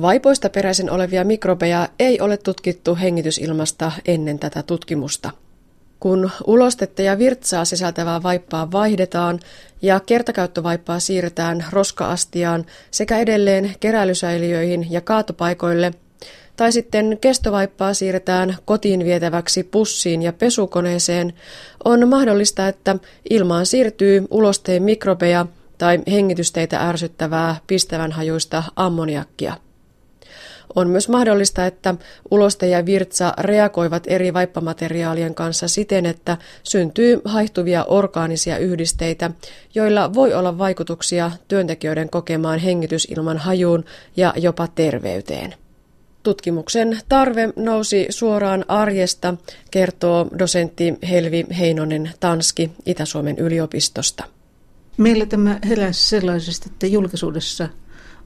Vaipoista peräisin olevia mikrobeja ei ole tutkittu hengitysilmasta ennen tätä tutkimusta. Kun ulostetta ja virtsaa sisältävää vaippaa vaihdetaan ja kertakäyttövaippaa siirretään roskaastiaan sekä edelleen keräilysäiliöihin ja kaatopaikoille, tai sitten kestovaippaa siirretään kotiin vietäväksi pussiin ja pesukoneeseen, on mahdollista, että ilmaan siirtyy ulosteen mikrobeja tai hengitysteitä ärsyttävää pistävänhajuista ammoniakkia. On myös mahdollista, että uloste ja virtsa reagoivat eri vaippamateriaalien kanssa siten, että syntyy haihtuvia orgaanisia yhdisteitä, joilla voi olla vaikutuksia työntekijöiden kokemaan hengitysilman hajuun ja jopa terveyteen. Tutkimuksen tarve nousi suoraan arjesta, kertoo dosentti Helvi Heinonen Tanski Itä-Suomen yliopistosta. Meillä tämä heräsi sellaisesta, että julkisuudessa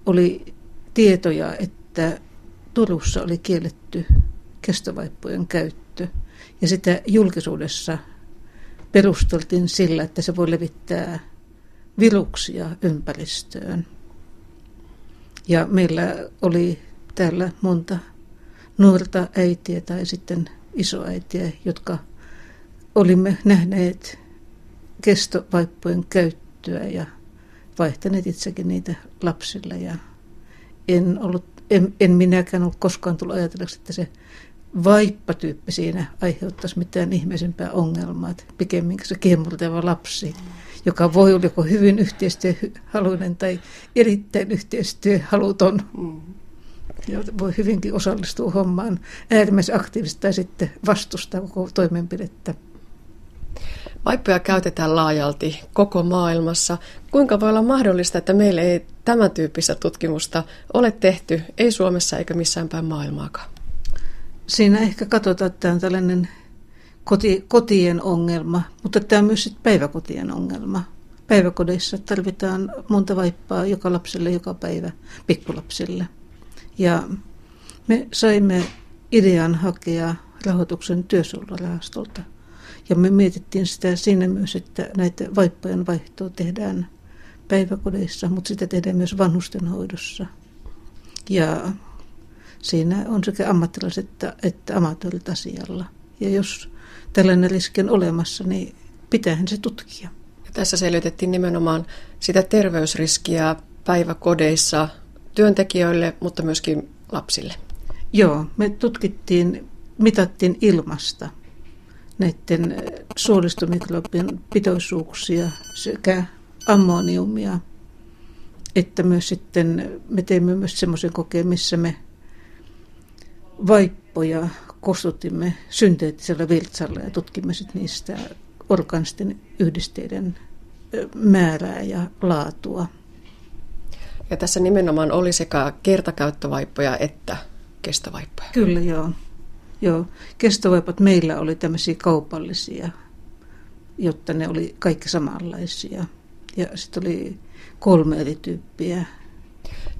oli tietoja, että Turussa oli kielletty kestovaippojen käyttö. Ja sitä julkisuudessa perusteltiin sillä, että se voi levittää viruksia ympäristöön. Ja meillä oli täällä monta nuorta äitiä tai sitten isoäitiä, jotka olimme nähneet kestovaippojen käyttöä ja vaihtaneet itsekin niitä lapsille. Ja en ollut en, en minäkään ole koskaan tullut ajatelleeksi, että se vaippatyyppi siinä aiheuttaisi mitään ihmeisempää ongelmaa. Että pikemminkin se kiemurteva lapsi, joka voi olla joko hyvin yhteistyöhaluinen tai erittäin yhteistyöhaluton. Mm. Ja voi hyvinkin osallistua hommaan äärimmäisen aktiivisesti tai sitten vastustaa koko toimenpidettä. Vaippoja käytetään laajalti koko maailmassa. Kuinka voi olla mahdollista, että meillä ei tämän tyyppistä tutkimusta ole tehty, ei Suomessa eikä missään päin maailmaakaan? Siinä ehkä katsotaan, että tämä on tällainen koti, kotien ongelma, mutta tämä on myös päiväkotien ongelma. Päiväkodeissa tarvitaan monta vaippaa joka lapselle joka päivä, pikkulapsille. Ja me saimme idean hakea rahoituksen työsuojelurahastolta ja me mietittiin sitä siinä myös, että näitä vaippojen vaihtoa tehdään päiväkodeissa, mutta sitä tehdään myös vanhustenhoidossa. Ja siinä on sekä ammattilaiset että, että amatöörit asialla. Ja jos tällainen riski on olemassa, niin pitäähän se tutkia. Ja tässä selvitettiin nimenomaan sitä terveysriskiä päiväkodeissa työntekijöille, mutta myöskin lapsille. Joo, me tutkittiin, mitattiin ilmasta – näiden suolistomikrobien pitoisuuksia sekä ammoniumia, että myös sitten me teimme myös semmoisen kokeen, missä me vaippoja kostutimme synteettisellä virtsalla ja tutkimme sitten niistä orgaanisten yhdisteiden määrää ja laatua. Ja tässä nimenomaan oli sekä kertakäyttövaippoja että kestovaippoja. Kyllä, joo. Joo, kestovaipat meillä oli tämmöisiä kaupallisia, jotta ne oli kaikki samanlaisia. Ja sitten oli kolme eri tyyppiä.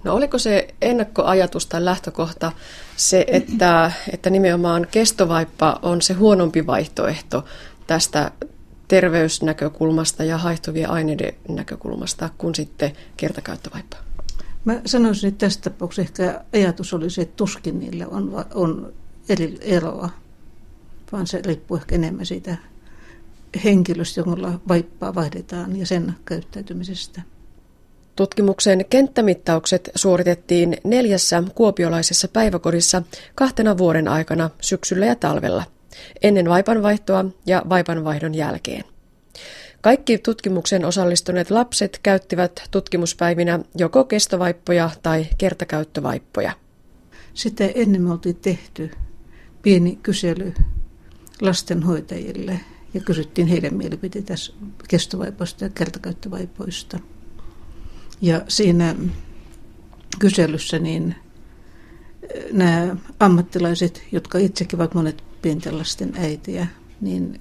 No oliko se ennakkoajatus tai lähtökohta se, että, että nimenomaan kestovaippa on se huonompi vaihtoehto tästä terveysnäkökulmasta ja haihtuvien aineiden näkökulmasta kuin sitten kertakäyttövaippa? Mä sanoisin, että tässä tapauksessa ehkä ajatus oli se, että tuskin niillä on, on eri eroa, vaan se riippuu ehkä enemmän siitä henkilöstä, jolla vaippaa vaihdetaan ja sen käyttäytymisestä. Tutkimuksen kenttämittaukset suoritettiin neljässä kuopiolaisessa päiväkodissa kahtena vuoden aikana syksyllä ja talvella, ennen vaipanvaihtoa ja vaipanvaihdon jälkeen. Kaikki tutkimuksen osallistuneet lapset käyttivät tutkimuspäivinä joko kestovaippoja tai kertakäyttövaippoja. Sitä ennen me oltiin tehty pieni kysely lastenhoitajille ja kysyttiin heidän mielipiteitä kestovaipoista ja kertakäyttövaipoista. Ja siinä kyselyssä niin eh, nämä ammattilaiset, jotka itsekin ovat monet pienten lasten äitiä, niin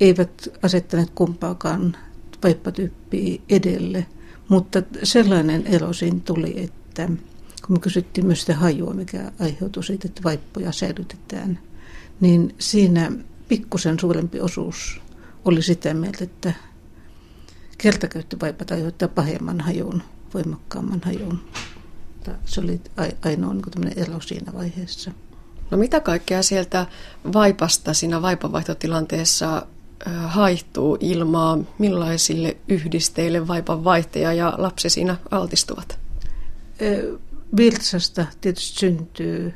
eivät asettaneet kumpaakaan vaippatyyppiä edelle. Mutta sellainen ero siinä tuli, että kun me kysyttiin myös sitä hajua, mikä aiheutui siitä, että vaippoja säilytetään, niin siinä pikkusen suurempi osuus oli sitä mieltä, että kertakäyttövaipat aiheuttaa pahemman hajun, voimakkaamman hajun. se oli ainoa niin ero siinä vaiheessa. No mitä kaikkea sieltä vaipasta siinä vaipanvaihtotilanteessa haihtuu ilmaa? Millaisille yhdisteille vaipan vaihtaja ja lapsi siinä altistuvat? Virtsasta tietysti syntyy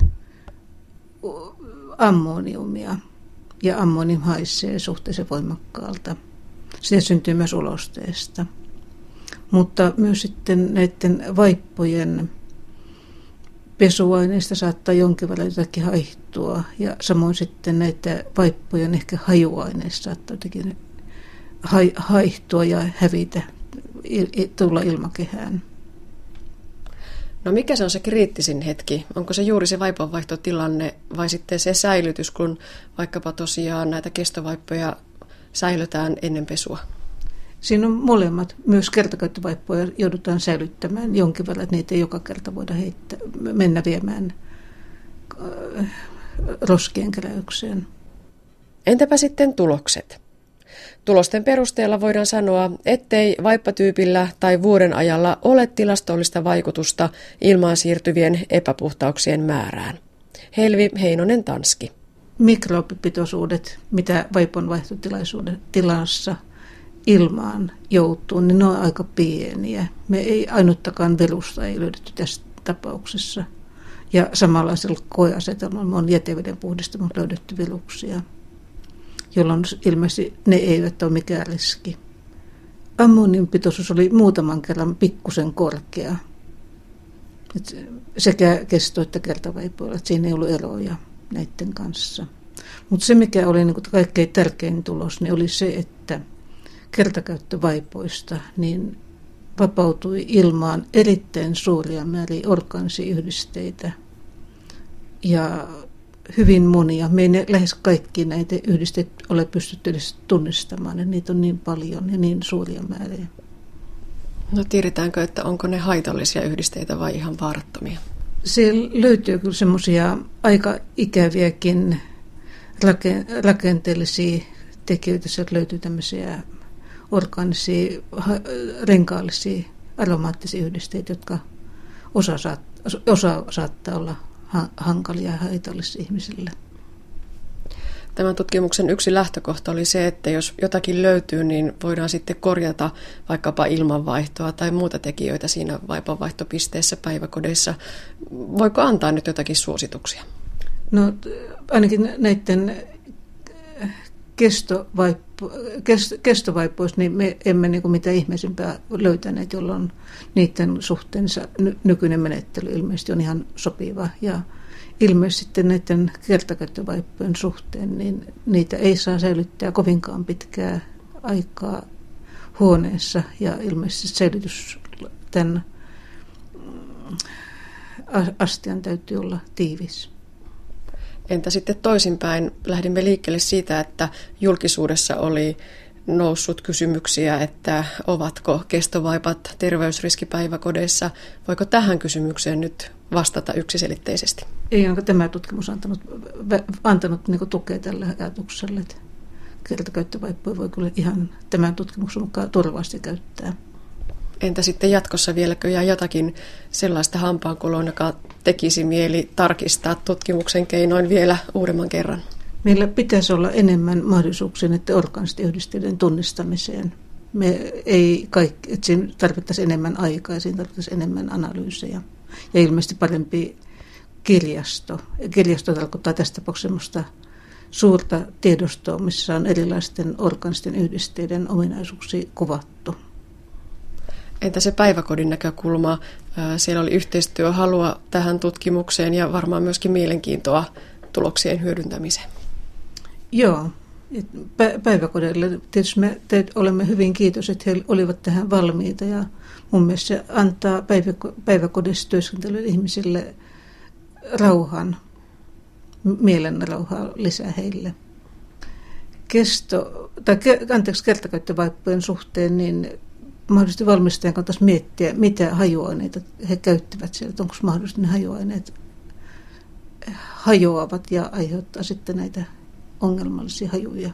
ammoniumia ja ammonium haisee suhteellisen voimakkaalta. Se syntyy myös ulosteesta. Mutta myös sitten näiden vaippojen pesuaineista saattaa jonkin verran jotakin haihtua. Ja samoin sitten näitä vaippojen ehkä hajuaineista saattaa jotakin haihtua ja hävitä, tulla ilmakehään. No mikä se on se kriittisin hetki? Onko se juuri se vaipanvaihtotilanne vai sitten se säilytys, kun vaikkapa tosiaan näitä kestovaippoja säilytään ennen pesua? Siinä on molemmat. Myös kertakäyttövaippoja joudutaan säilyttämään jonkin verran, että niitä ei joka kerta voida heittää, mennä viemään äh, roskien keräykseen. Entäpä sitten tulokset? Tulosten perusteella voidaan sanoa, ettei vaippatyypillä tai vuoden ajalla ole tilastollista vaikutusta ilmaan siirtyvien epäpuhtauksien määrään. Helvi Heinonen Tanski. Mikrobipitoisuudet, mitä vaipon vaihtotilassa ilmaan joutuu, niin ne on aika pieniä. Me ei ainuttakaan velusta ei löydetty tässä tapauksessa. Ja samanlaisella koeasetelmalla on jäteveden puhdistamalla löydetty veluksia jolloin ilmeisesti ne eivät ole mikään riski. Ammonin pitoisuus oli muutaman kerran pikkusen korkea. Et sekä kesto- että kertavaipoilla. Siinä ei ollut eroja näiden kanssa. Mutta se, mikä oli niin kaikkein tärkein tulos, niin oli se, että kertakäyttövaipoista niin vapautui ilmaan erittäin suuria määriä orgaansiyhdisteitä. Ja hyvin monia. Me ei lähes kaikki näitä yhdistet ole pystytty edes tunnistamaan, ja niitä on niin paljon ja niin suuria määriä. No tiedetäänkö, että onko ne haitallisia yhdisteitä vai ihan vaarattomia? Siellä löytyy kyllä semmoisia aika ikäviäkin rakenteellisia tekijöitä. Sieltä löytyy tämmöisiä orgaanisia, renkaallisia, aromaattisia yhdisteitä, jotka osa, saat, osa saattaa olla hankalia ja haitallisia ihmisille. Tämän tutkimuksen yksi lähtökohta oli se, että jos jotakin löytyy, niin voidaan sitten korjata vaikkapa ilmanvaihtoa tai muuta tekijöitä siinä vaipanvaihtopisteessä päiväkodeissa. Voiko antaa nyt jotakin suosituksia? No ainakin näiden kestovaippoista, niin me emme niin mitään ihmeisimpää löytäneet, jolloin niiden suhteensa nykyinen menettely ilmeisesti on ihan sopiva. Ja ilmeisesti sitten näiden kertakäyttövaippojen suhteen, niin niitä ei saa säilyttää kovinkaan pitkää aikaa huoneessa ja ilmeisesti säilytys tämän mm, astian täytyy olla tiivis. Entä sitten toisinpäin? Lähdimme liikkeelle siitä, että julkisuudessa oli noussut kysymyksiä, että ovatko kestovaipat terveysriskipäiväkodeissa. Voiko tähän kysymykseen nyt vastata yksiselitteisesti? Ei onko tämä tutkimus antanut, antanut niin tukea tälle ajatukselle, että kertakäyttövaippoja voi kyllä ihan tämän tutkimuksen mukaan turvasti käyttää. Entä sitten jatkossa vieläkö jää jotakin sellaista hampaankuloa, joka tekisi mieli tarkistaa tutkimuksen keinoin vielä uudemman kerran? Meillä pitäisi olla enemmän mahdollisuuksia näiden orgaanisten tunnistamiseen. Me ei kaikki, että siinä tarvittaisiin enemmän aikaa ja siinä tarvittaisiin enemmän analyysejä. Ja ilmeisesti parempi kirjasto. Kirjasto tarkoittaa tästä tapauksessa suurta tiedostoa, missä on erilaisten orgaanisten yhdisteiden ominaisuuksia kuvattu. Entä se päiväkodin näkökulma? Siellä oli yhteistyöhalua tähän tutkimukseen ja varmaan myöskin mielenkiintoa tuloksien hyödyntämiseen. Joo, päiväkodille tietysti me teet, olemme hyvin kiitos, että he olivat tähän valmiita ja mun mielestä se antaa päiväkodissa työskentelyille ihmisille rauhan, mielen rauhaa lisää heille. Kesto, tai anteeksi, kertakäyttövaippojen suhteen, niin mahdollisesti valmistajan kannattaisi miettiä, mitä hajuaineita he käyttävät sieltä. Onko mahdollisesti ne hajuaineet hajoavat ja aiheuttaa sitten näitä ongelmallisia hajuja.